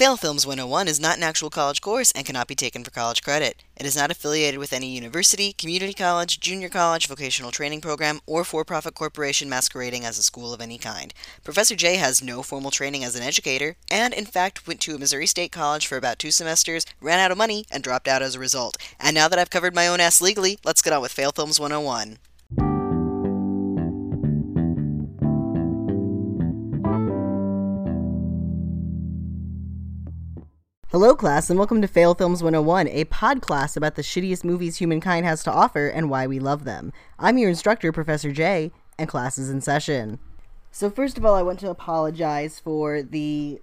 Fail Films 101 is not an actual college course and cannot be taken for college credit. It is not affiliated with any university, community college, junior college, vocational training program, or for profit corporation masquerading as a school of any kind. Professor J has no formal training as an educator, and in fact went to a Missouri State College for about two semesters, ran out of money, and dropped out as a result. And now that I've covered my own ass legally, let's get on with Fail Films 101. Hello, class, and welcome to Fail Films 101, a pod class about the shittiest movies humankind has to offer and why we love them. I'm your instructor, Professor J, and class is in session. So, first of all, I want to apologize for the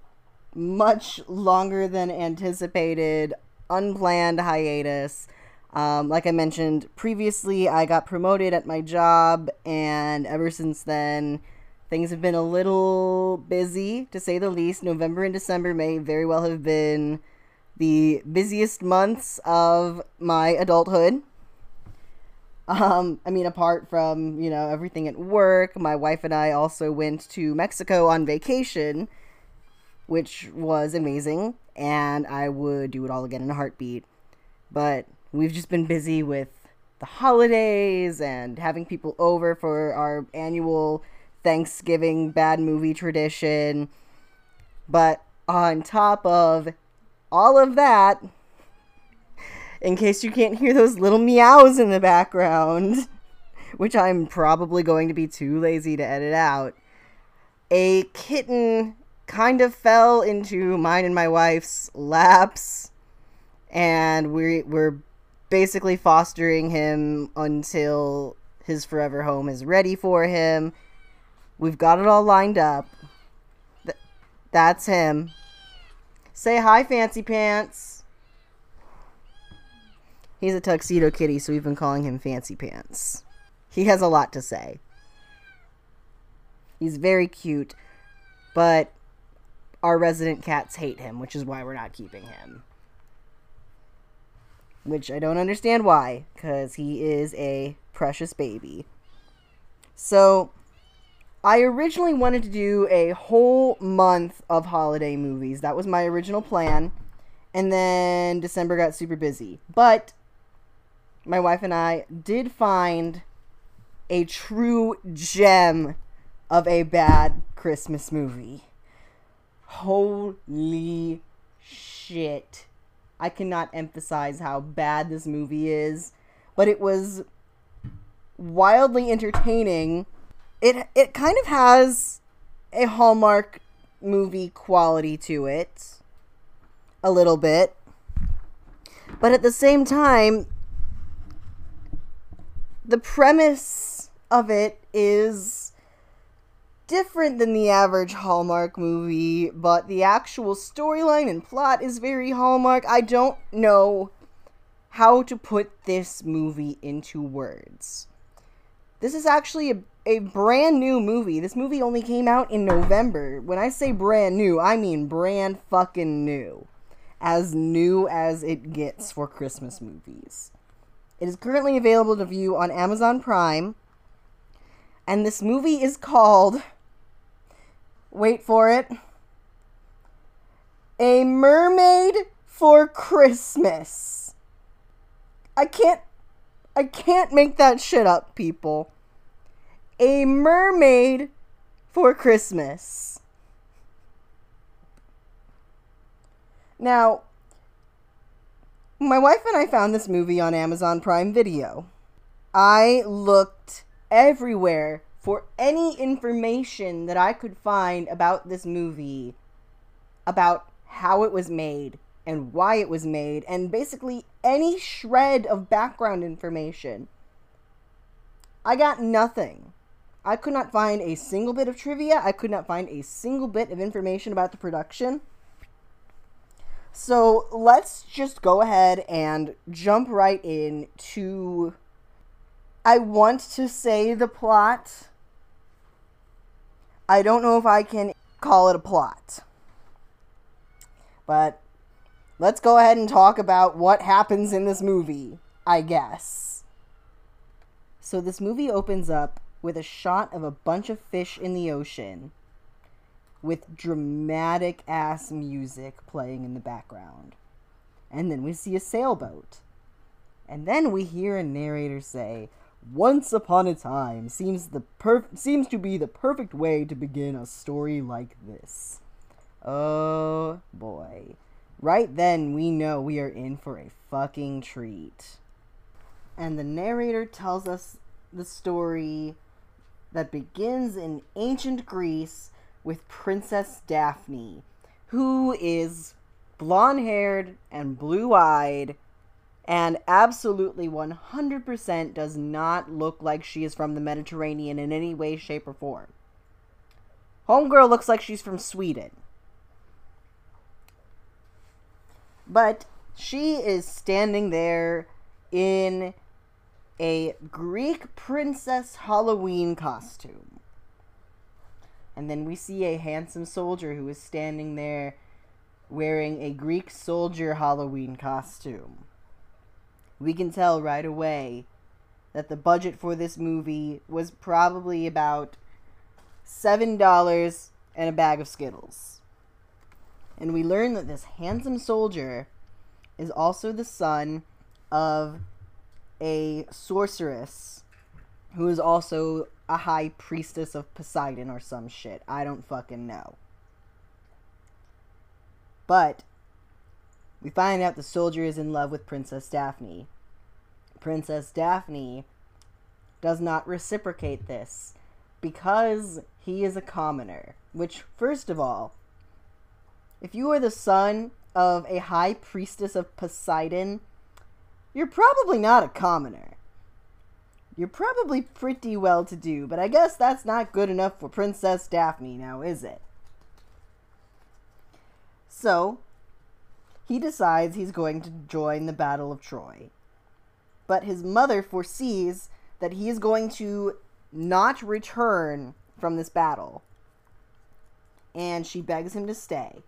much longer than anticipated, unplanned hiatus. Um, like I mentioned previously, I got promoted at my job, and ever since then, Things have been a little busy, to say the least. November and December may very well have been the busiest months of my adulthood. Um, I mean, apart from, you know, everything at work, my wife and I also went to Mexico on vacation, which was amazing, and I would do it all again in a heartbeat. But we've just been busy with the holidays and having people over for our annual Thanksgiving bad movie tradition. But on top of all of that, in case you can't hear those little meows in the background, which I'm probably going to be too lazy to edit out, a kitten kind of fell into mine and my wife's laps, and we, we're basically fostering him until his forever home is ready for him. We've got it all lined up. Th- that's him. Say hi, Fancy Pants. He's a tuxedo kitty, so we've been calling him Fancy Pants. He has a lot to say. He's very cute, but our resident cats hate him, which is why we're not keeping him. Which I don't understand why, because he is a precious baby. So, I originally wanted to do a whole month of holiday movies. That was my original plan. And then December got super busy. But my wife and I did find a true gem of a bad Christmas movie. Holy shit. I cannot emphasize how bad this movie is, but it was wildly entertaining it it kind of has a Hallmark movie quality to it a little bit. But at the same time the premise of it is different than the average Hallmark movie, but the actual storyline and plot is very Hallmark. I don't know how to put this movie into words. This is actually a a brand new movie. This movie only came out in November. When I say brand new, I mean brand fucking new. As new as it gets for Christmas movies. It is currently available to view on Amazon Prime. And this movie is called. Wait for it. A Mermaid for Christmas. I can't. I can't make that shit up, people a mermaid for Christmas. Now, my wife and I found this movie on Amazon Prime Video. I looked everywhere for any information that I could find about this movie, about how it was made and why it was made, and basically any shred of background information. I got nothing. I could not find a single bit of trivia. I could not find a single bit of information about the production. So let's just go ahead and jump right in to. I want to say the plot. I don't know if I can call it a plot. But let's go ahead and talk about what happens in this movie, I guess. So this movie opens up with a shot of a bunch of fish in the ocean. with dramatic ass music playing in the background. And then we see a sailboat. And then we hear a narrator say, "Once upon a time seems the perf- seems to be the perfect way to begin a story like this." Oh boy. Right then we know we are in for a fucking treat. And the narrator tells us the story that begins in ancient Greece with Princess Daphne, who is blonde haired and blue eyed and absolutely 100% does not look like she is from the Mediterranean in any way, shape, or form. Homegirl looks like she's from Sweden. But she is standing there in a Greek princess Halloween costume. And then we see a handsome soldier who is standing there wearing a Greek soldier Halloween costume. We can tell right away that the budget for this movie was probably about $7 and a bag of Skittles. And we learn that this handsome soldier is also the son of a sorceress who is also a high priestess of Poseidon or some shit. I don't fucking know. But we find out the soldier is in love with Princess Daphne. Princess Daphne does not reciprocate this because he is a commoner. Which, first of all, if you are the son of a high priestess of Poseidon, you're probably not a commoner. You're probably pretty well to do, but I guess that's not good enough for Princess Daphne now, is it? So, he decides he's going to join the Battle of Troy. But his mother foresees that he is going to not return from this battle. And she begs him to stay.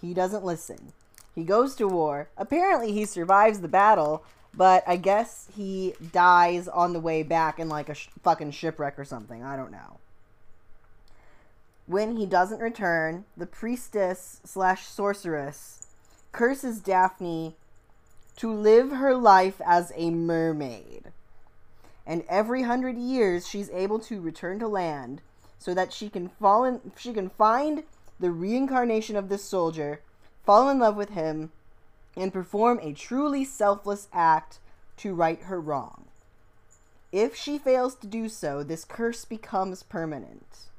He doesn't listen. He goes to war. Apparently, he survives the battle, but I guess he dies on the way back in like a sh- fucking shipwreck or something. I don't know. When he doesn't return, the priestess slash sorceress curses Daphne to live her life as a mermaid. And every hundred years, she's able to return to land so that she can fall in, she can find the reincarnation of this soldier fall in love with him, and perform a truly selfless act to right her wrong. If she fails to do so, this curse becomes permanent.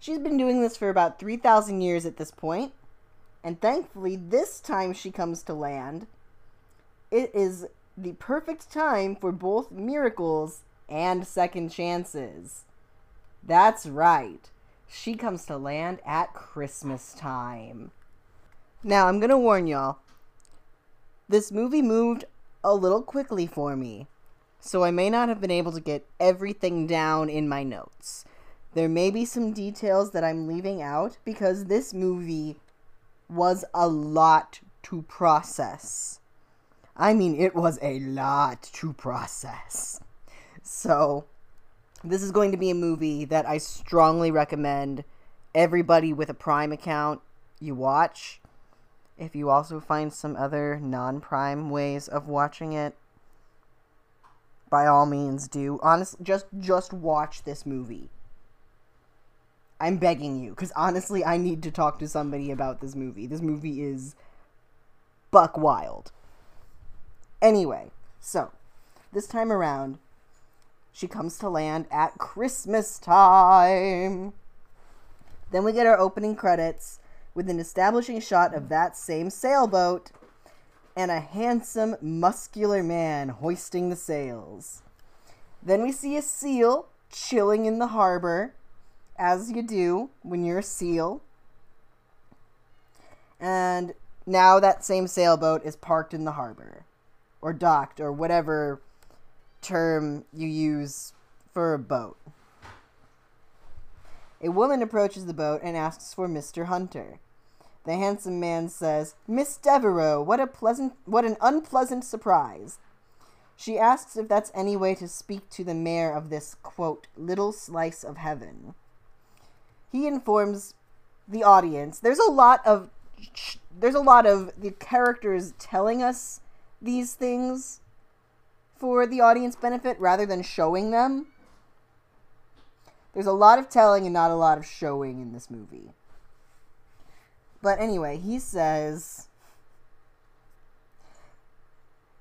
She's been doing this for about 3,000 years at this point, and thankfully, this time she comes to land, it is the perfect time for both miracles and second chances. That's right. She comes to land at Christmas time. Now, I'm going to warn y'all. This movie moved a little quickly for me, so I may not have been able to get everything down in my notes. There may be some details that I'm leaving out because this movie was a lot to process. I mean, it was a lot to process. So, this is going to be a movie that I strongly recommend everybody with a Prime account you watch if you also find some other non-prime ways of watching it, by all means do. Honestly, just just watch this movie. I'm begging you cuz honestly I need to talk to somebody about this movie. This movie is buck wild. Anyway, so this time around she comes to land at Christmas time. Then we get our opening credits with an establishing shot of that same sailboat and a handsome, muscular man hoisting the sails. Then we see a seal chilling in the harbor, as you do when you're a seal. And now that same sailboat is parked in the harbor, or docked, or whatever term you use for a boat. A woman approaches the boat and asks for Mr. Hunter. The handsome man says, Miss Devereux, what a pleasant, what an unpleasant surprise. She asks if that's any way to speak to the mayor of this, quote, little slice of heaven. he informs the audience. There's a lot of there's a lot of the characters telling us these things for the audience benefit rather than showing them. There's a lot of telling and not a lot of showing in this movie. But anyway, he says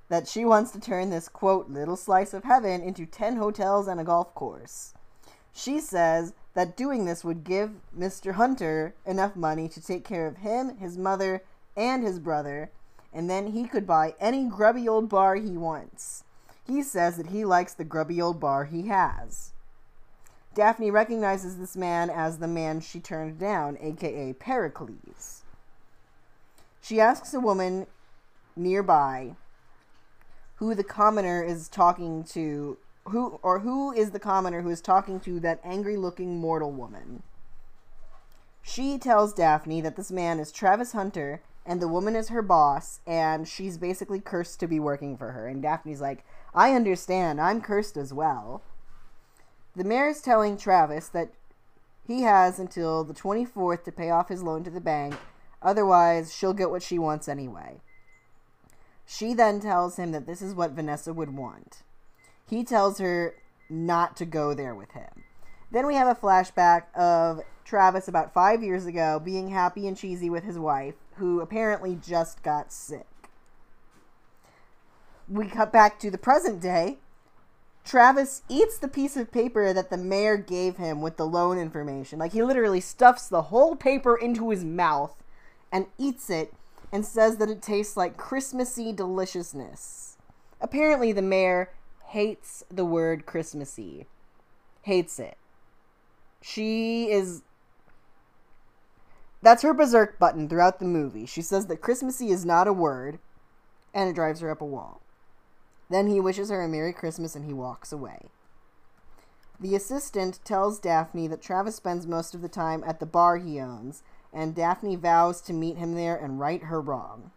that she wants to turn this quote little slice of heaven into 10 hotels and a golf course. She says that doing this would give Mr. Hunter enough money to take care of him, his mother, and his brother, and then he could buy any grubby old bar he wants. He says that he likes the grubby old bar he has. Daphne recognizes this man as the man she turned down, aka Pericles. She asks a woman nearby who the commoner is talking to who or who is the commoner who is talking to that angry looking mortal woman. She tells Daphne that this man is Travis Hunter and the woman is her boss and she's basically cursed to be working for her and Daphne's like, "I understand. I'm cursed as well." The mayor is telling Travis that he has until the 24th to pay off his loan to the bank, otherwise she'll get what she wants anyway. She then tells him that this is what Vanessa would want. He tells her not to go there with him. Then we have a flashback of Travis about five years ago being happy and cheesy with his wife, who apparently just got sick. We cut back to the present day. Travis eats the piece of paper that the mayor gave him with the loan information. Like, he literally stuffs the whole paper into his mouth and eats it and says that it tastes like Christmassy deliciousness. Apparently, the mayor hates the word Christmassy. Hates it. She is. That's her berserk button throughout the movie. She says that Christmassy is not a word, and it drives her up a wall. Then he wishes her a Merry Christmas and he walks away. The assistant tells Daphne that Travis spends most of the time at the bar he owns and Daphne vows to meet him there and right her wrong.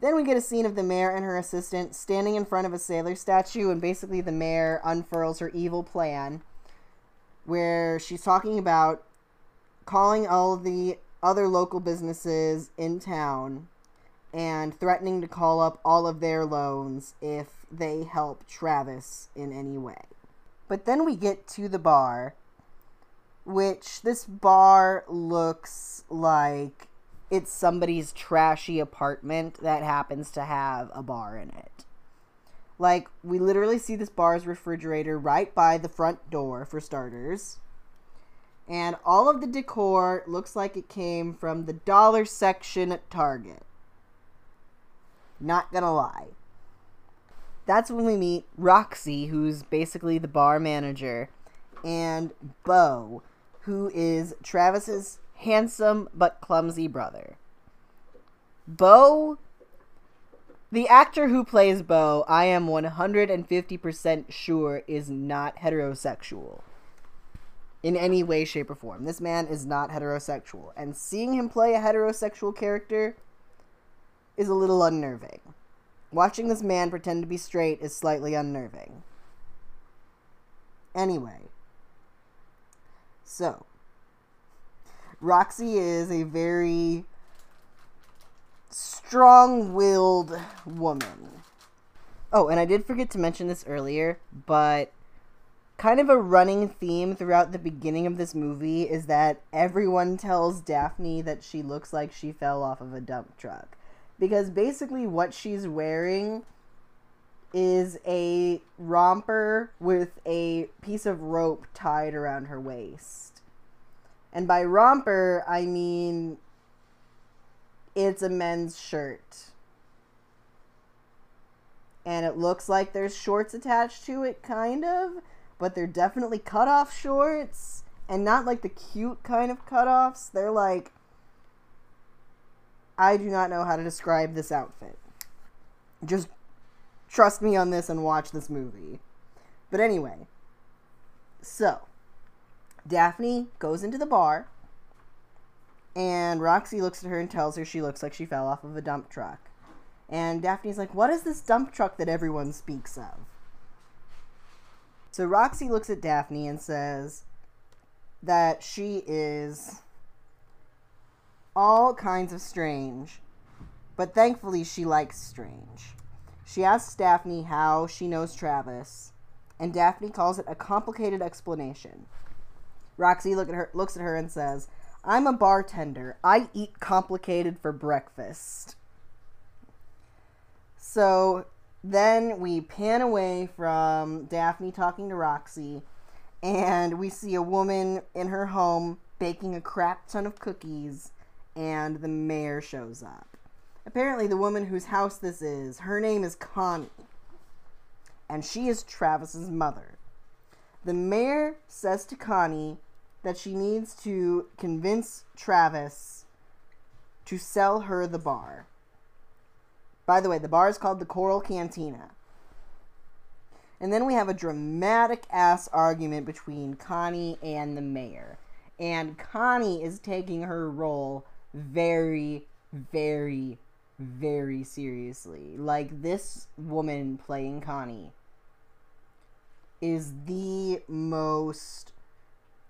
Then we get a scene of the mayor and her assistant standing in front of a sailor statue, and basically the mayor unfurls her evil plan where she's talking about calling all the other local businesses in town and threatening to call up all of their loans if they help Travis in any way. But then we get to the bar which this bar looks like it's somebody's trashy apartment that happens to have a bar in it. Like, we literally see this bar's refrigerator right by the front door, for starters. And all of the decor looks like it came from the dollar section at Target. Not gonna lie. That's when we meet Roxy, who's basically the bar manager, and Bo, who is Travis's handsome but clumsy brother. Bo, the actor who plays Bo, I am 150% sure is not heterosexual in any way, shape, or form. This man is not heterosexual. And seeing him play a heterosexual character is a little unnerving. Watching this man pretend to be straight is slightly unnerving. Anyway, so, Roxy is a very strong willed woman. Oh, and I did forget to mention this earlier, but kind of a running theme throughout the beginning of this movie is that everyone tells Daphne that she looks like she fell off of a dump truck. Because basically, what she's wearing is a romper with a piece of rope tied around her waist. And by romper, I mean it's a men's shirt. And it looks like there's shorts attached to it, kind of, but they're definitely cut off shorts. And not like the cute kind of cutoffs. They're like. I do not know how to describe this outfit. Just trust me on this and watch this movie. But anyway, so Daphne goes into the bar, and Roxy looks at her and tells her she looks like she fell off of a dump truck. And Daphne's like, What is this dump truck that everyone speaks of? So Roxy looks at Daphne and says, that she is all kinds of strange, but thankfully she likes strange. She asks Daphne how she knows Travis, and Daphne calls it a complicated explanation. Roxy look at her, looks at her and says, I'm a bartender. I eat complicated for breakfast. So then we pan away from Daphne talking to Roxy, and we see a woman in her home baking a crap ton of cookies, and the mayor shows up. Apparently, the woman whose house this is, her name is Connie, and she is Travis's mother. The mayor says to Connie that she needs to convince Travis to sell her the bar. By the way, the bar is called the Coral Cantina. And then we have a dramatic ass argument between Connie and the mayor. And Connie is taking her role very, very, very seriously. Like, this woman playing Connie is the most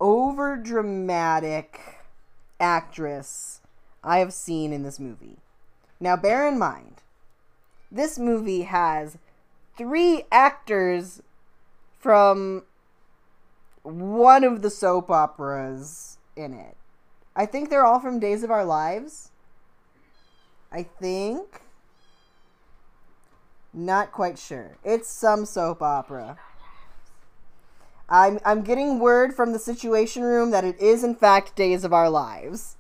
over dramatic actress I have seen in this movie. Now, bear in mind, this movie has three actors from one of the soap operas in it. I think they're all from Days of Our Lives. I think. Not quite sure. It's some soap opera. I'm I'm getting word from the situation room that it is in fact Days of Our Lives.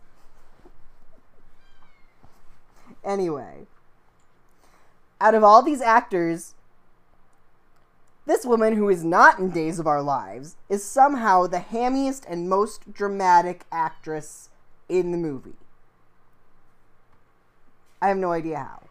Anyway, out of all these actors, this woman who is not in Days of Our Lives is somehow the hammiest and most dramatic actress in the movie. I have no idea how.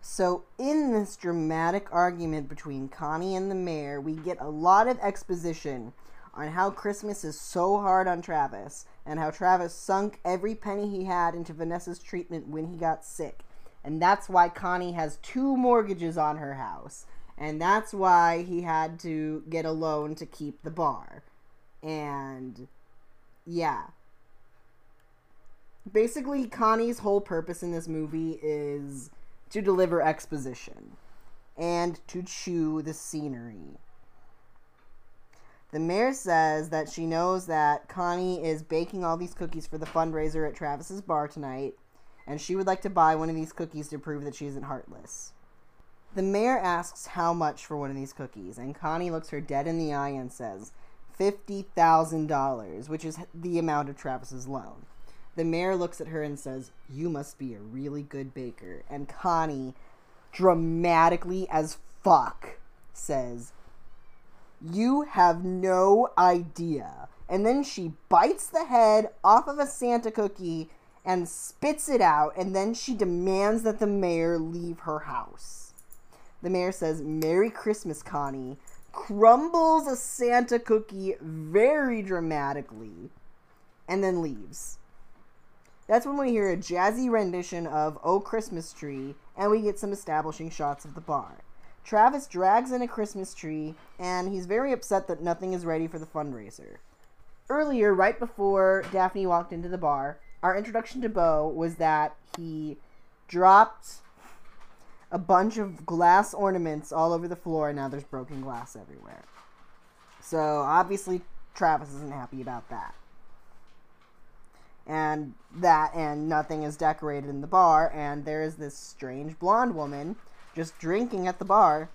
So, in this dramatic argument between Connie and the mayor, we get a lot of exposition on how Christmas is so hard on Travis and how Travis sunk every penny he had into Vanessa's treatment when he got sick. And that's why Connie has two mortgages on her house. And that's why he had to get a loan to keep the bar. And yeah. Basically, Connie's whole purpose in this movie is to deliver exposition and to chew the scenery. The mayor says that she knows that Connie is baking all these cookies for the fundraiser at Travis's bar tonight, and she would like to buy one of these cookies to prove that she isn't heartless. The mayor asks how much for one of these cookies, and Connie looks her dead in the eye and says, $50,000, which is the amount of Travis's loan. The mayor looks at her and says, You must be a really good baker. And Connie, dramatically as fuck, says, You have no idea. And then she bites the head off of a Santa cookie and spits it out. And then she demands that the mayor leave her house. The mayor says, Merry Christmas, Connie. Crumbles a Santa cookie very dramatically and then leaves. That's when we hear a jazzy rendition of Oh Christmas Tree, and we get some establishing shots of the bar. Travis drags in a Christmas tree, and he's very upset that nothing is ready for the fundraiser. Earlier, right before Daphne walked into the bar, our introduction to Bo was that he dropped a bunch of glass ornaments all over the floor, and now there's broken glass everywhere. So, obviously, Travis isn't happy about that and that and nothing is decorated in the bar and there is this strange blonde woman just drinking at the bar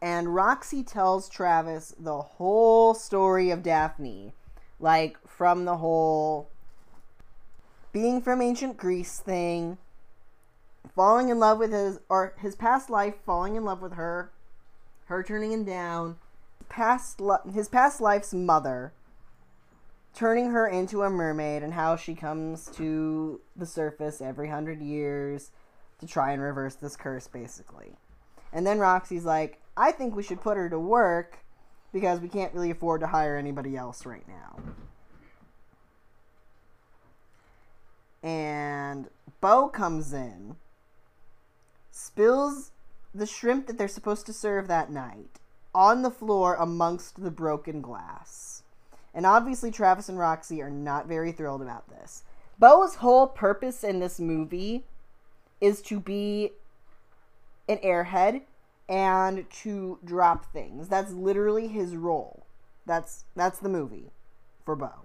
and Roxy tells Travis the whole story of Daphne like from the whole being from ancient Greece thing falling in love with his or his past life falling in love with her her turning him down past his past life's mother turning her into a mermaid and how she comes to the surface every hundred years to try and reverse this curse, basically. And then Roxy's like, I think we should put her to work because we can't really afford to hire anybody else right now. And Bo comes in, spills the shrimp that they're supposed to serve that night on the floor amongst the broken glass And obviously, Travis and Roxy are not very thrilled about this. Bo's whole purpose in this movie is to be an airhead and to drop things. That's literally his role. That's that's the movie for Bo.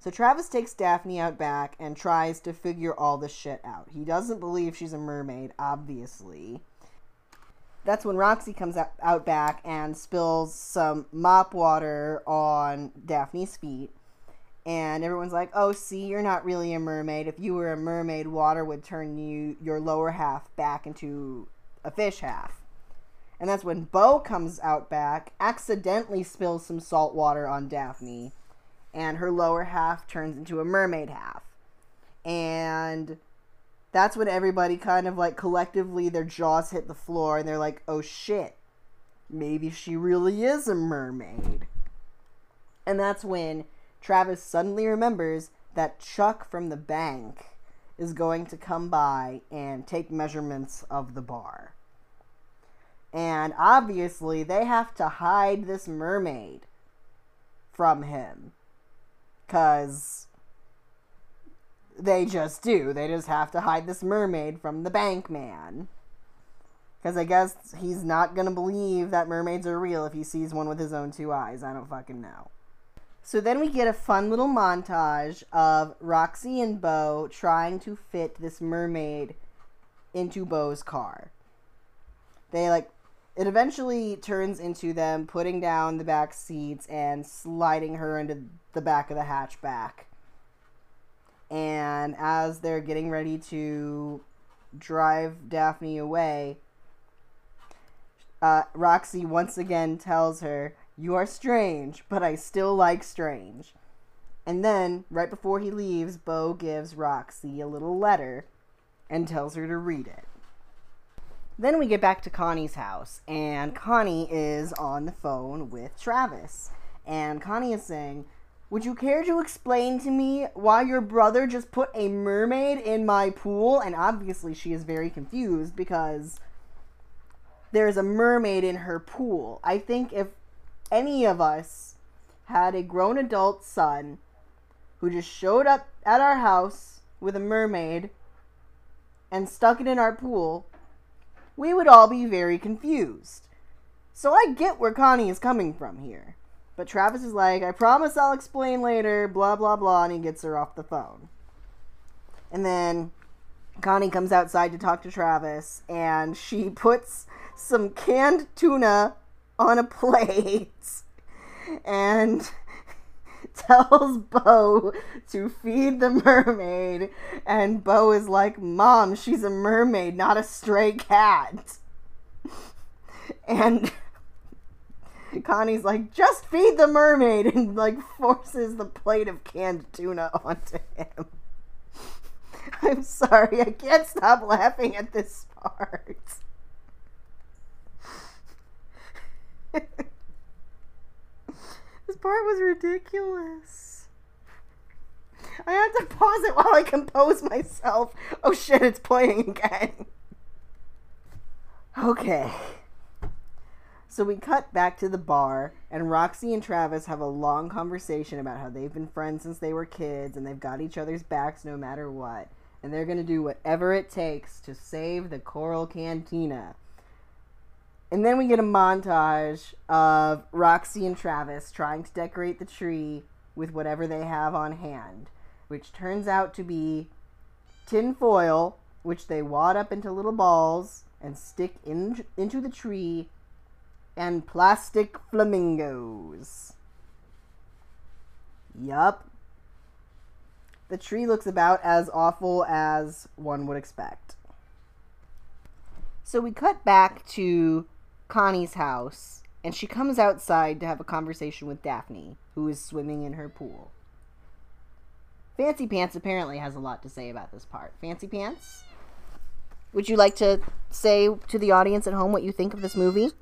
So Travis takes Daphne out back and tries to figure all this shit out. He doesn't believe she's a mermaid, obviously. That's when Roxy comes out, back and spills some mop water on Daphne's feet. And everyone's like, "Oh, see, you're not really a mermaid. If you were a mermaid, water would turn you your lower half back into a fish half." And that's when Bo comes out back, accidentally spills some salt water on Daphne, and her lower half turns into a mermaid half. And that's when everybody kind of like collectively their jaws hit the floor and they're like, oh shit, maybe she really is a mermaid. And that's when Travis suddenly remembers that Chuck from the bank is going to come by and take measurements of the bar. And obviously, they have to hide this mermaid from him. Because they just do. They just have to hide this mermaid from the bank man. Because I guess he's not going to believe that mermaids are real if he sees one with his own two eyes. I don't fucking know. So then we get a fun little montage of Roxy and Bo trying to fit this mermaid into Bo's car. They like it eventually turns into them putting down the back seats and sliding her into the back of the hatchback. And as they're getting ready to drive Daphne away, uh, Roxy once again tells her, You are strange, but I still like strange. And then, right before he leaves, Bo gives Roxy a little letter and tells her to read it. Then we get back to Connie's house, and Connie is on the phone with Travis. And Connie is saying, Would you care to explain to me why your brother just put a mermaid in my pool? And obviously, she is very confused because there's a mermaid in her pool. I think if any of us had a grown adult son who just showed up at our house with a mermaid and stuck it in our pool, we would all be very confused. So I get where Connie is coming from here. But Travis is like, I promise I'll explain later, blah, blah, blah, and he gets her off the phone. And then Connie comes outside to talk to Travis, and she puts some canned tuna on a plate and tells Bo to feed the mermaid, and Bo is like, Mom, she's a mermaid, not a stray cat. And Connie's like, just feed the mermaid, and like forces the plate of canned tuna onto him. I'm sorry, I can't stop laughing at this part. Part was ridiculous. I have to pause it while I compose myself. Oh shit, it's playing again. Okay. So we cut back to the bar, and Roxy and Travis have a long conversation about how they've been friends since they were kids and they've got each other's backs no matter what. And they're going to do whatever it takes to save the Coral Cantina. And then we get a montage of Roxy and Travis trying to decorate the tree with whatever they have on hand, which turns out to be tin foil, which they wad up into little balls and stick in, into the tree, and plastic flamingos. Yup. The tree looks about as awful as one would expect. So we cut back to Connie's house, and she comes outside to have a conversation with Daphne, who is swimming in her pool. Fancy Pants apparently has a lot to say about this part. Fancy Pants? Would you like to say to the audience at home what you think of this movie?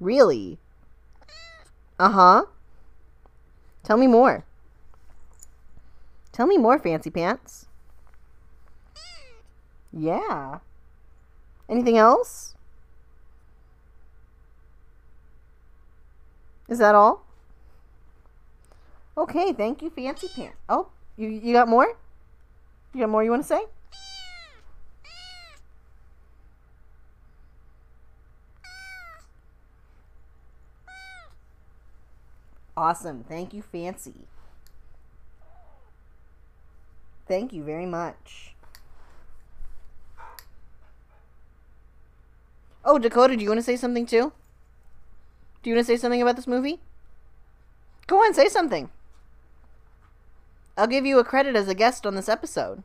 Really? Uh huh. Tell me more. Tell me more, Fancy Pants. Yeah. Anything else? Is that all? Okay, thank you, Fancy Pants. Oh, you you got more? You got more you want to say? Awesome. Thank you, Fancy. Thank you very much. Oh, Dakota, do you want to say something too? Do you want to say something about this movie? Go on, say something. I'll give you a credit as a guest on this episode.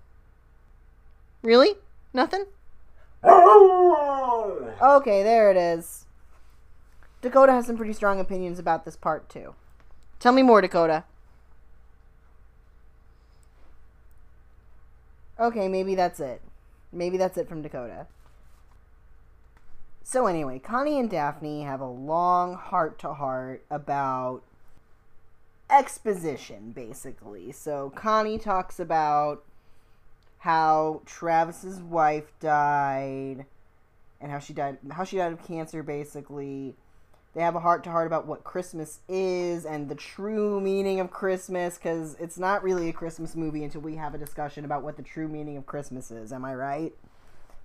Really? Nothing? Okay, there it is. Dakota has some pretty strong opinions about this part too. Tell me more, Dakota. Okay, maybe that's it. Maybe that's it from Dakota. So, anyway, Connie and Daphne have a long heart to heart about exposition, basically. So, Connie talks about how Travis's wife died and how she died how she died of cancer basically they have a heart to heart about what Christmas is and the true meaning of Christmas because it's not really a Christmas movie until we have a discussion about what the true meaning of Christmas is. Am I right?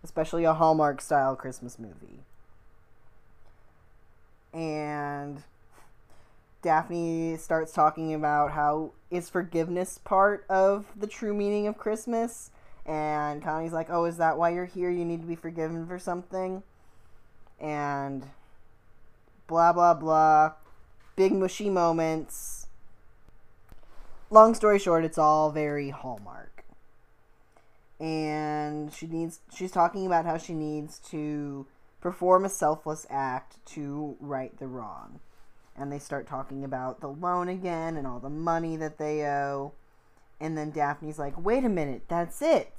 Especially a Hallmark style Christmas movie. And Daphne starts talking about how is forgiveness part of the true meaning of Christmas. And Connie's like, Oh, is that why you're here? You need to be forgiven for something? And blah blah blah, big mushy moments. Long story short, it's all very Hallmark. And she needs she's talking about how she needs to perform a selfless act to right the wrong. And they start talking about the loan again and all the money that they owe. And then Daphne's like, wait a minute, that's it.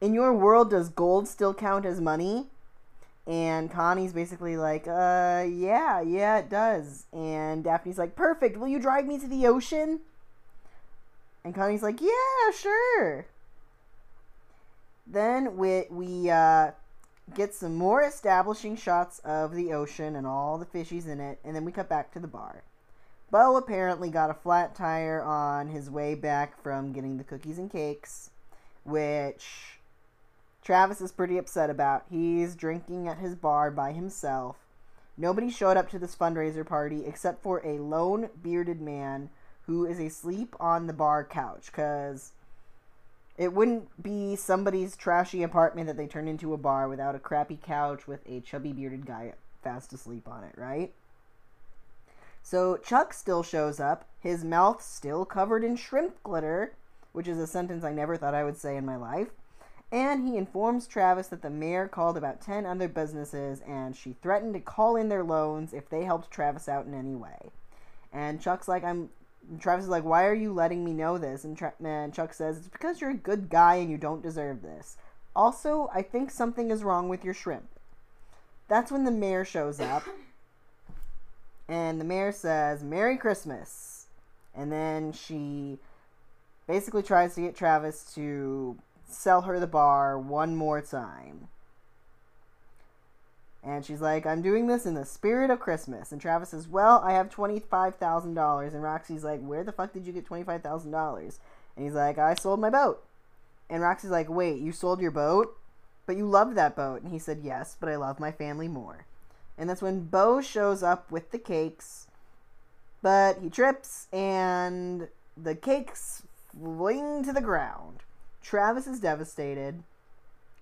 In your world, does gold still count as money? And Connie's basically like, uh, yeah, yeah, it does. And Daphne's like, perfect. Will you drive me to the ocean? And Connie's like, yeah, sure. Then we, we uh, get some more establishing shots of the ocean and all the fishies in it. And then we cut back to the bar. Bo apparently got a flat tire on his way back from getting the cookies and cakes, which Travis is pretty upset about. He's drinking at his bar by himself. Nobody showed up to this fundraiser party except for a lone bearded man who is asleep on the bar couch because it wouldn't be somebody's trashy apartment that they turned into a bar without a crappy couch with a chubby bearded guy fast asleep on it, right? So Chuck still shows up, his mouth still covered in shrimp glitter, which is a sentence I never thought I would say in my life and he informs Travis that the mayor called about 10 other businesses and she threatened to call in their loans if they helped Travis out in any way. And Chuck's like, I'm. Travis is like, why are you letting me know this? And, Tra- and Chuck says, it's because you're a good guy and you don't deserve this. Also, I think something is wrong with your shrimp. That's when the mayor shows up. And the mayor says, Merry Christmas. And then she basically tries to get Travis to sell her the bar one more time. And she's like, I'm doing this in the spirit of Christmas. And Travis says, Well, I have $25,000. And Roxy's like, Where the fuck did you get $25,000? And he's like, I sold my boat. And Roxy's like, Wait, you sold your boat? But you loved that boat. And he said, Yes, but I love my family more. And that's when Bo shows up with the cakes. But he trips and the cakes fling to the ground. Travis is devastated,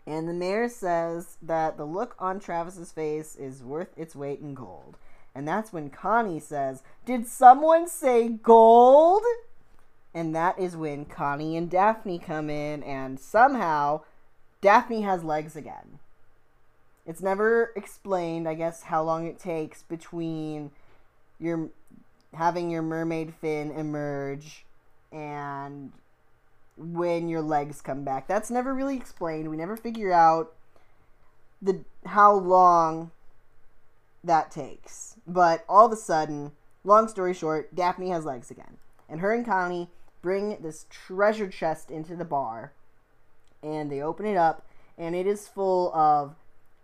and the mayor says that the look on Travis's face is worth its weight in gold. And that's when Connie says, Did someone say gold? And that is when Connie and Daphne come in, and somehow Daphne has legs again. It's never explained, I guess, how long it takes between your having your mermaid fin emerge and when your legs come back. That's never really explained. We never figure out the how long that takes. But all of a sudden, long story short, Daphne has legs again. And her and Connie bring this treasure chest into the bar. And they open it up, and it is full of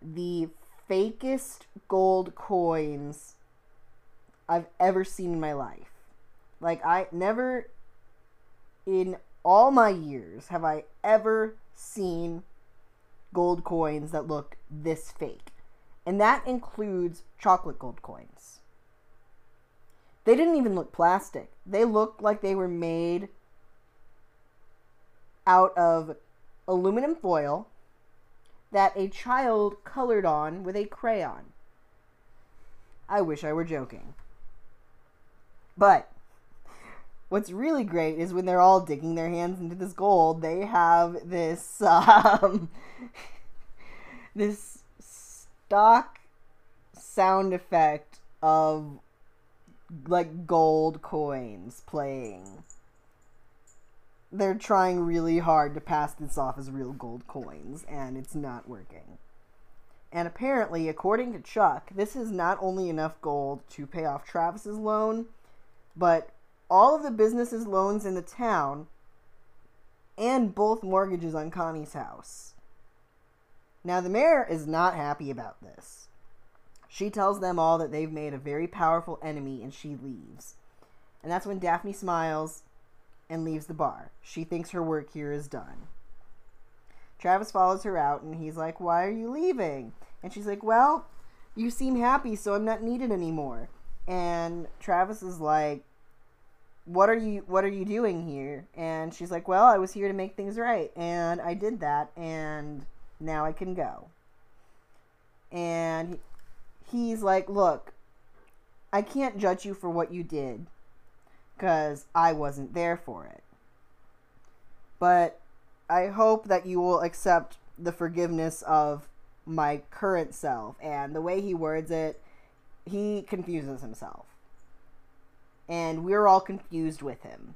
the fakest gold coins I've ever seen in my life. Like, I never in all my years have I ever seen gold coins that look this fake. And that includes chocolate gold coins. They didn't even look plastic. They looked like they were made out of aluminum foil that a child colored on with a crayon. I wish I were joking. But what's really great is when they're all digging their hands into this gold, they have this um, this stock sound effect of like gold coins playing. They're trying really hard to pass this off as real gold coins, and it's not working. And apparently, according to Chuck, this is not only enough gold to pay off Travis's loan, but all of the businesses' loans in the town and both mortgages on Connie's house. Now, the mayor is not happy about this. She tells them all that they've made a very powerful enemy and she leaves. And that's when Daphne smiles and leaves the bar. She thinks her work here is done. Travis follows her out and he's like, Why are you leaving? And she's like, Well, you seem happy, so I'm not needed anymore. And Travis is like, what are you what are you doing here? And she's like well i was here to make things right. And i did that and now i can go. And he's like look i can't judge you for what you did because i wasn't there for it. But i hope that you will accept the forgiveness of my current self. And the way he words it he confuses himself and we're all confused with him.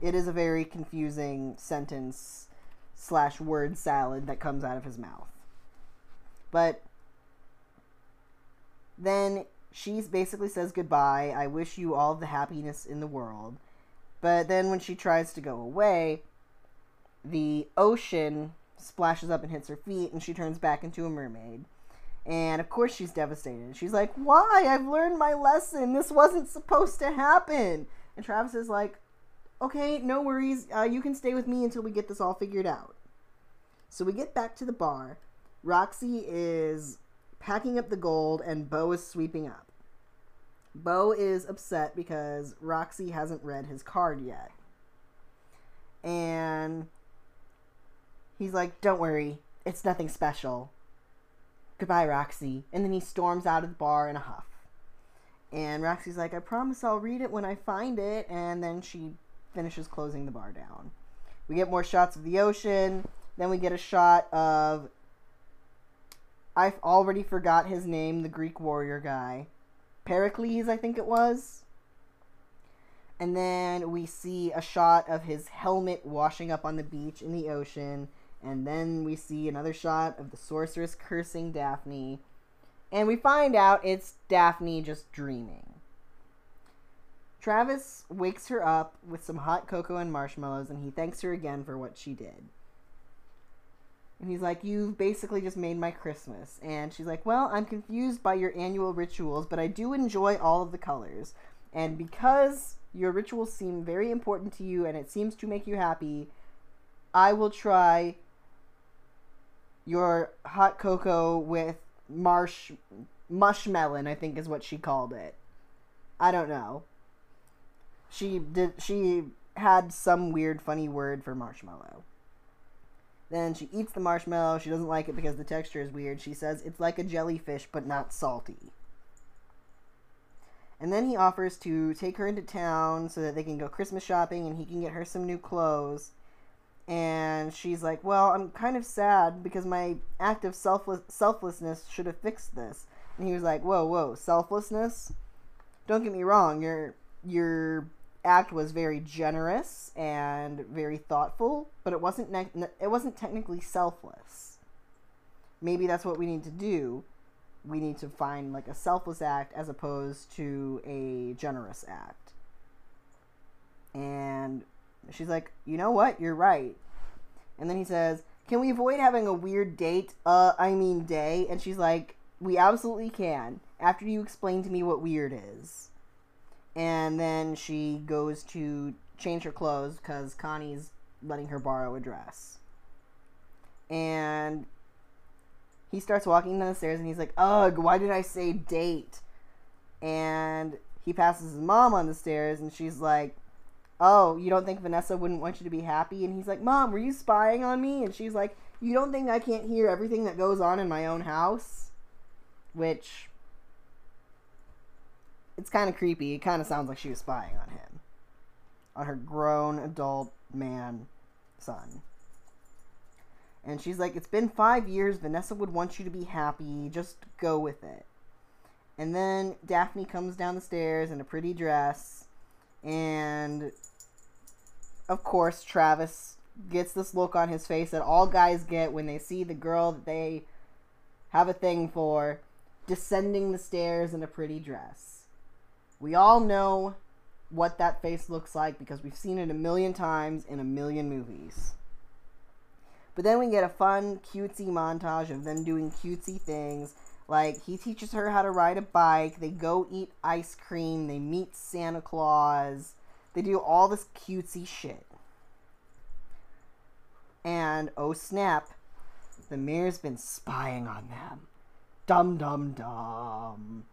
It is a very confusing sentence slash word salad that comes out of his mouth. But then she basically says goodbye. I wish you all the happiness in the world. But then when she tries to go away, the ocean splashes up and hits her feet, and she turns back into a mermaid. And of course, she's devastated. She's like, Why? I've learned my lesson. This wasn't supposed to happen. And Travis is like, Okay, no worries. Uh, you can stay with me until we get this all figured out. So we get back to the bar. Roxy is packing up the gold, and Bo is sweeping up. Bo is upset because Roxy hasn't read his card yet. And he's like, Don't worry, it's nothing special. Goodbye, Roxy. And then he storms out of the bar in a huff. And Roxy's like, I promise I'll read it when I find it. And then she finishes closing the bar down. We get more shots of the ocean. Then we get a shot of. I've already forgot his name, the Greek warrior guy. Pericles, I think it was. And then we see a shot of his helmet washing up on the beach in the ocean. And then we see another shot of the sorceress cursing Daphne. And we find out it's Daphne just dreaming. Travis wakes her up with some hot cocoa and marshmallows, and he thanks her again for what she did. And he's like, You've basically just made my Christmas. And she's like, Well, I'm confused by your annual rituals, but I do enjoy all of the colors. And because your rituals seem very important to you and it seems to make you happy, I will try your hot cocoa with marsh mushmelon, I think is what she called it. I don't know. She did she had some weird funny word for marshmallow. Then she eats the marshmallow. She doesn't like it because the texture is weird. She says it's like a jellyfish but not salty. And then he offers to take her into town so that they can go Christmas shopping and he can get her some new clothes and she's like, "Well, I'm kind of sad because my act of selfless selflessness should have fixed this." And he was like, "Whoa, whoa, selflessness? Don't get me wrong. Your your act was very generous and very thoughtful, but it wasn't ne- it wasn't technically selfless. Maybe that's what we need to do. We need to find like a selfless act as opposed to a generous act." And She's like, you know what? You're right. And then he says, can we avoid having a weird date? Uh, I mean day. And she's like, we absolutely can. after you explain to me what weird is. And then she goes to change her clothes because Connie's letting her borrow a dress. And he starts walking down the stairs and he's like, Ugh, why did I say date? And he passes his mom on the stairs and she's like, Oh, you don't think Vanessa wouldn't want you to be happy? And he's like, Mom, were you spying on me? And she's like, You don't think I can't hear everything that goes on in my own house? Which, it's kind of creepy. It kind of sounds like she was spying on him. On her grown adult man son. And she's like, It's been five years. Vanessa would want you to be happy. Just go with it. And then Daphne comes down the stairs in a pretty dress. And of course, Travis gets this look on his face that all guys get when they see the girl that they have a thing for descending the stairs in a pretty dress. We all know what that face looks like because we've seen it a million times in a million movies. But then we get a fun, cutesy montage of them doing cutesy things. Like, he teaches her how to ride a bike, they go eat ice cream, they meet Santa Claus, they do all this cutesy shit. And, oh snap, the mayor's been spying on them. Dum dum dum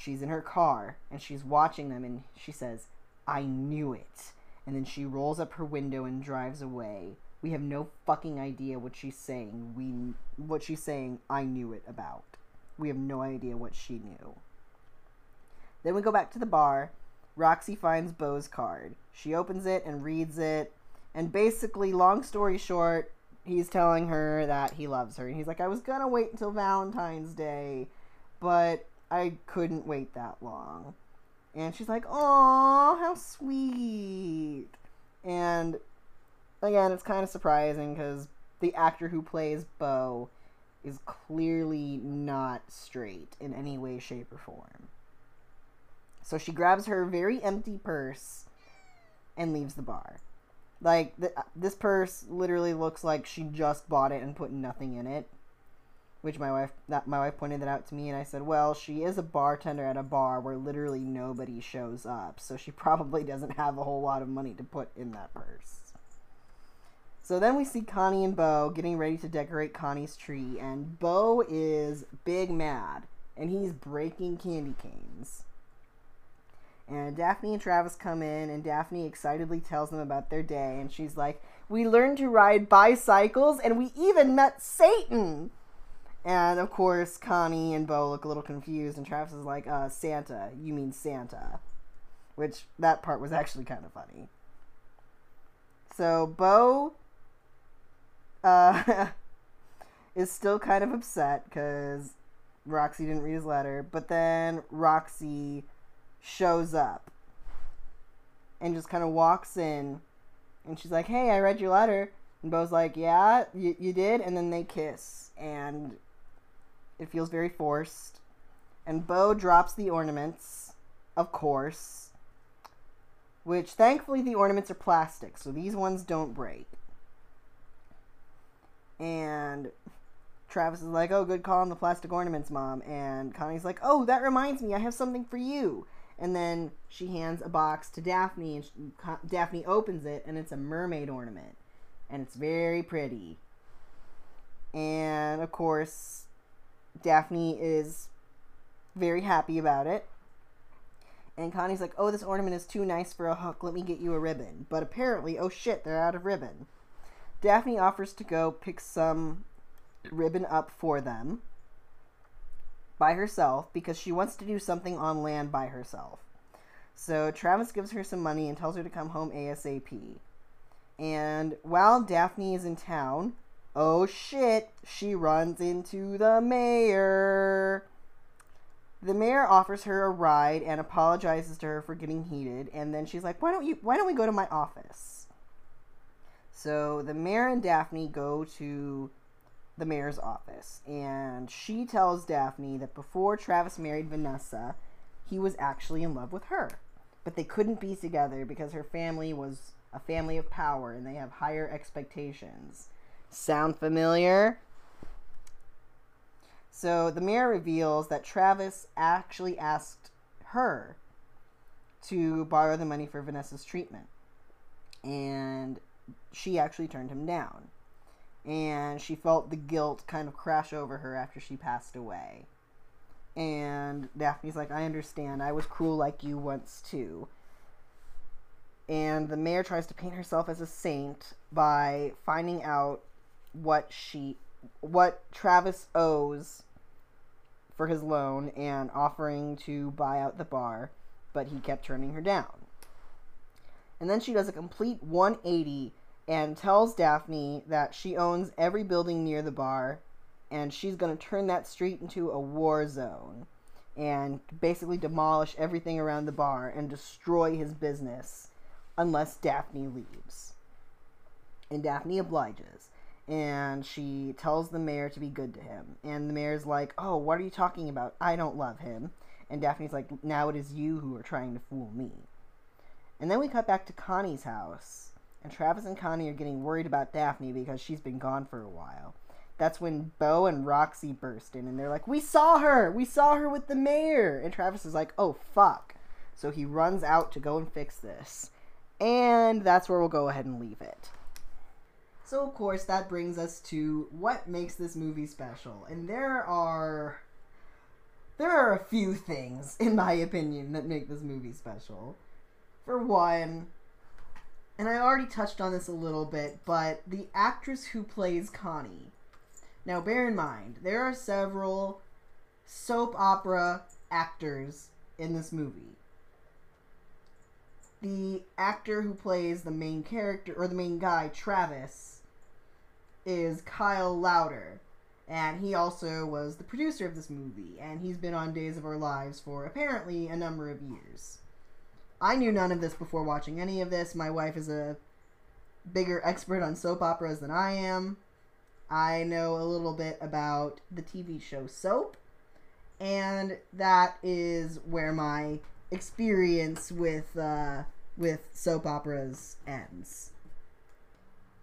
she's in her car and she's watching them and she says, I knew it. And then she rolls up her window and drives away. We have no fucking idea what she's saying. We what she's saying, I knew it about. We have no idea what she knew. Then we go back to the bar. Roxy finds Bo's card. She opens it and reads it. And basically, long story short, he's telling her that he loves her. And he's like, I was gonna wait until Valentine's Day, but I couldn't wait that long. And she's like, "Oh, how sweet." And again, it's kind of surprising because the actor who plays Bo is clearly not straight in any way, shape, or form. So she grabs her very empty purse and leaves the bar. Like, th- uh, this purse literally looks like she just bought it and put nothing in it which my wife that my wife pointed that out to me and I said, "Well, she is a bartender at a bar where literally nobody shows up, so she probably doesn't have a whole lot of money to put in that purse." So then we see Connie and Bo getting ready to decorate Connie's tree and Bo is big mad and he's breaking candy canes. And Daphne and Travis come in and Daphne excitedly tells them about their day and she's like, "We learned to ride bicycles and we even met Satan." And of course, Connie and Bo look a little confused, and Travis is like, uh, Santa, you mean Santa. Which, that part was actually kind of funny. So, Bo uh, is still kind of upset because Roxy didn't read his letter, but then Roxy shows up and just kind of walks in, and she's like, Hey, I read your letter. And Bo's like, Yeah, you, you did? And then they kiss. And it feels very forced. And Bo drops the ornaments, of course. Which thankfully the ornaments are plastic, so these ones don't break. And Travis is like, "Oh, good call on the plastic ornaments, mom." And Connie's like, "Oh, that reminds me, I have something for you." And then she hands a box to Daphne, and she, Daphne opens it, and it's a mermaid ornament, and it's very pretty. And of course, Daphne is very happy about it. And Connie's like, oh, this ornament is too nice for a hook. Let me get you a ribbon. But apparently, oh shit, they're out of ribbon. Daphne offers to go pick some ribbon up for them by herself because she wants to do something on land by herself. So Travis gives her some money and tells her to come home ASAP. And while Daphne is in town, Oh shit, she runs into the mayor. The mayor offers her a ride and apologizes to her for getting heated, and then she's like, "Why don't you why don't we go to my office?" So the mayor and Daphne go to the mayor's office, and she tells Daphne that before Travis married Vanessa, he was actually in love with her. But they couldn't be together because her family was a family of power and they have higher expectations. Sound familiar? So the mayor reveals that Travis actually asked her to borrow the money for Vanessa's treatment. And she actually turned him down. And she felt the guilt kind of crash over her after she passed away. And Daphne's like, I understand. I was cruel like you once too. And the mayor tries to paint herself as a saint by finding out what she what Travis owes for his loan and offering to buy out the bar, but he kept turning her down. And then she does a complete 180 and tells Daphne that she owns every building near the bar and she's going to turn that street into a war zone and basically demolish everything around the bar and destroy his business unless Daphne leaves. And Daphne obliges and she tells the mayor to be good to him. And the mayor's like, "Oh, what are you talking about? I don't love him." And Daphne's like, "Now it is you who are trying to fool me." And then we cut back to Connie's house, and Travis and Connie are getting worried about Daphne because she's been gone for a while. That's when Bo and Roxy burst in, and they're like, "We saw her! We saw her with the mayor!" And Travis is like, "Oh fuck!" So he runs out to go and fix this, and that's where we'll go ahead and leave it. So, of course, that brings us to what makes this movie special. And there are. There are a few things, in my opinion, that make this movie special. For one, and I already touched on this a little bit, but the actress who plays Connie. Now, bear in mind, there are several soap opera actors in this movie. The actor who plays the main character, or the main guy, Travis, is Kyle Lowder. And he also was the producer of this movie, and he's been on Days of Our Lives for apparently a number of years. I knew none of this before watching any of this. My wife is a bigger expert on soap operas than I am. I know a little bit about the TV show Soap, and that is where my experience with uh, with soap operas ends.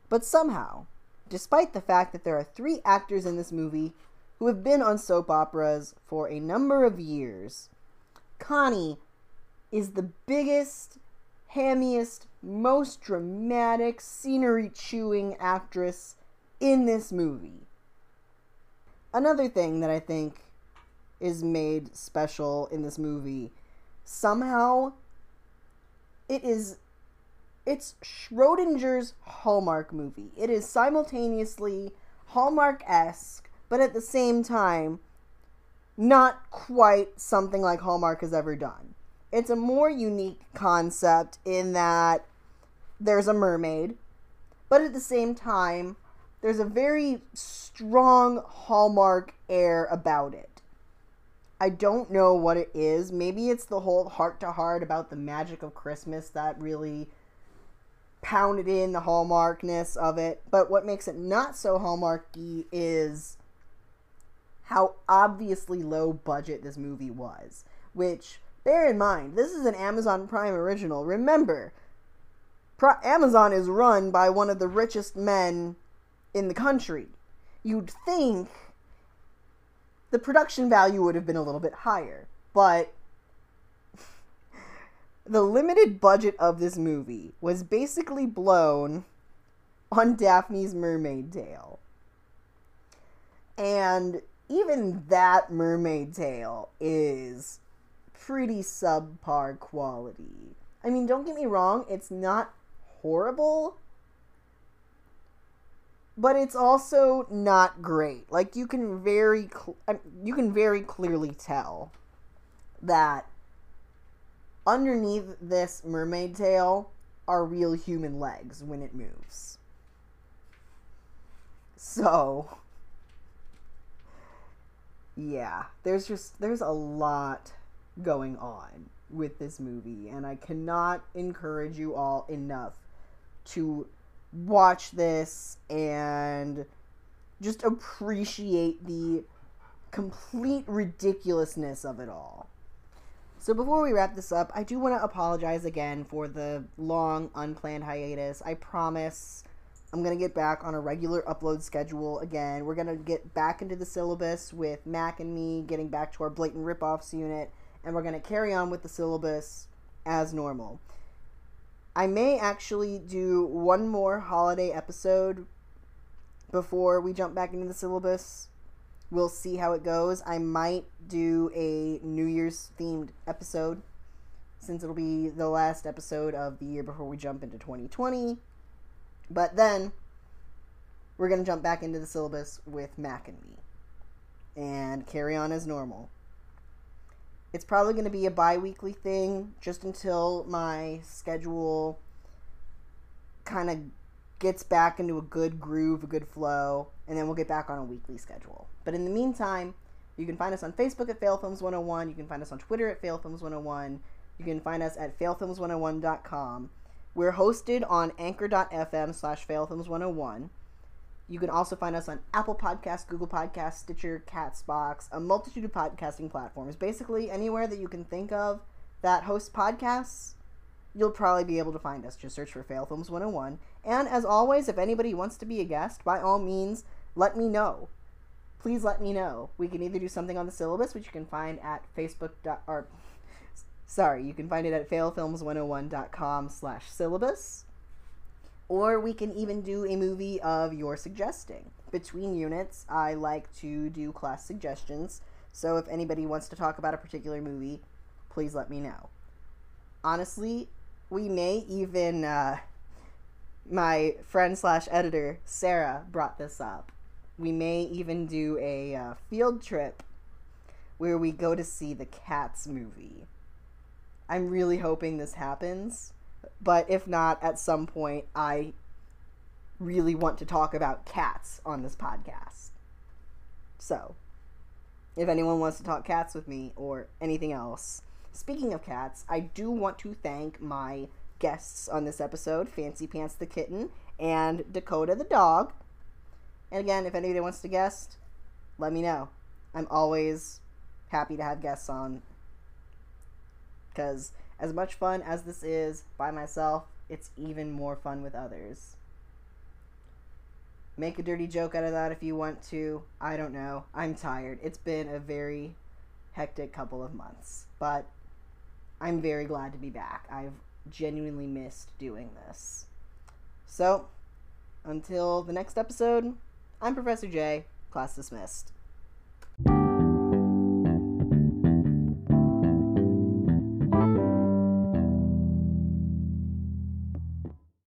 But somehow, despite the fact that there are three actors in this movie who have been on soap operas for a number of years. Connie is the biggest, hammiest, most dramatic, scenery chewing actress in this movie. Another thing that I think is made special in this movie somehow it is it's Schrodinger's Hallmark movie. It is simultaneously Hallmark esque, but at the same time, not quite something like Hallmark has ever done. It's a more unique concept in that there's a mermaid, but at the same time, there's a very strong Hallmark air about it. I don't know what it is. Maybe it's the whole heart to heart about the magic of Christmas that really pounded in the hallmarkness of it. But what makes it not so hallmarky is how obviously low budget this movie was. Which, bear in mind, this is an Amazon Prime original. Remember, Pro- Amazon is run by one of the richest men in the country. You'd think the production value would have been a little bit higher, but the limited budget of this movie was basically blown on Daphne's mermaid tail. And even that mermaid tail is pretty subpar quality. I mean, don't get me wrong, it's not horrible, but it's also not great. Like you can very you can very clearly tell that underneath this mermaid tail are real human legs when it moves. So, yeah, there's just there's a lot going on with this movie and I cannot encourage you all enough to watch this and just appreciate the complete ridiculousness of it all. So before we wrap this up, I do want to apologize again for the long unplanned hiatus. I promise I'm going to get back on a regular upload schedule again. We're going to get back into the syllabus with Mac and me getting back to our blatant ripoffs unit, and we're going to carry on with the syllabus as normal. I may actually do one more holiday episode before we jump back into the syllabus. We'll see how it goes. I might do a New Year's themed episode since it'll be the last episode of the year before we jump into 2020. But then we're going to jump back into the syllabus with Mac and me and carry on as normal. It's probably going to be a bi weekly thing just until my schedule kind of gets back into a good groove, a good flow, and then we'll get back on a weekly schedule. But in the meantime, you can find us on Facebook at FailFilms101. You can find us on Twitter at FailFilms101. You can find us at FailFilms101.com. We're hosted on anchor.fm slash failfilms101. You can also find us on Apple Podcasts, Google Podcasts, Stitcher, Castbox, a multitude of podcasting platforms. Basically, anywhere that you can think of that hosts podcasts, you'll probably be able to find us. Just search for Fail Films 101. And as always, if anybody wants to be a guest, by all means, let me know. Please let me know. We can either do something on the syllabus, which you can find at Facebook. or Sorry, you can find it at failfilms101.com slash syllabus. Or we can even do a movie of your suggesting. Between units, I like to do class suggestions, so if anybody wants to talk about a particular movie, please let me know. Honestly, we may even, uh, my friend slash editor, Sarah, brought this up. We may even do a uh, field trip where we go to see the Cats movie. I'm really hoping this happens. But if not, at some point, I really want to talk about cats on this podcast. So, if anyone wants to talk cats with me or anything else. Speaking of cats, I do want to thank my guests on this episode Fancy Pants the kitten and Dakota the dog. And again, if anybody wants to guest, let me know. I'm always happy to have guests on because as much fun as this is by myself, it's even more fun with others. Make a dirty joke out of that if you want to. I don't know. I'm tired. It's been a very hectic couple of months, but I'm very glad to be back. I've genuinely missed doing this. So, until the next episode, I'm Professor J, class dismissed.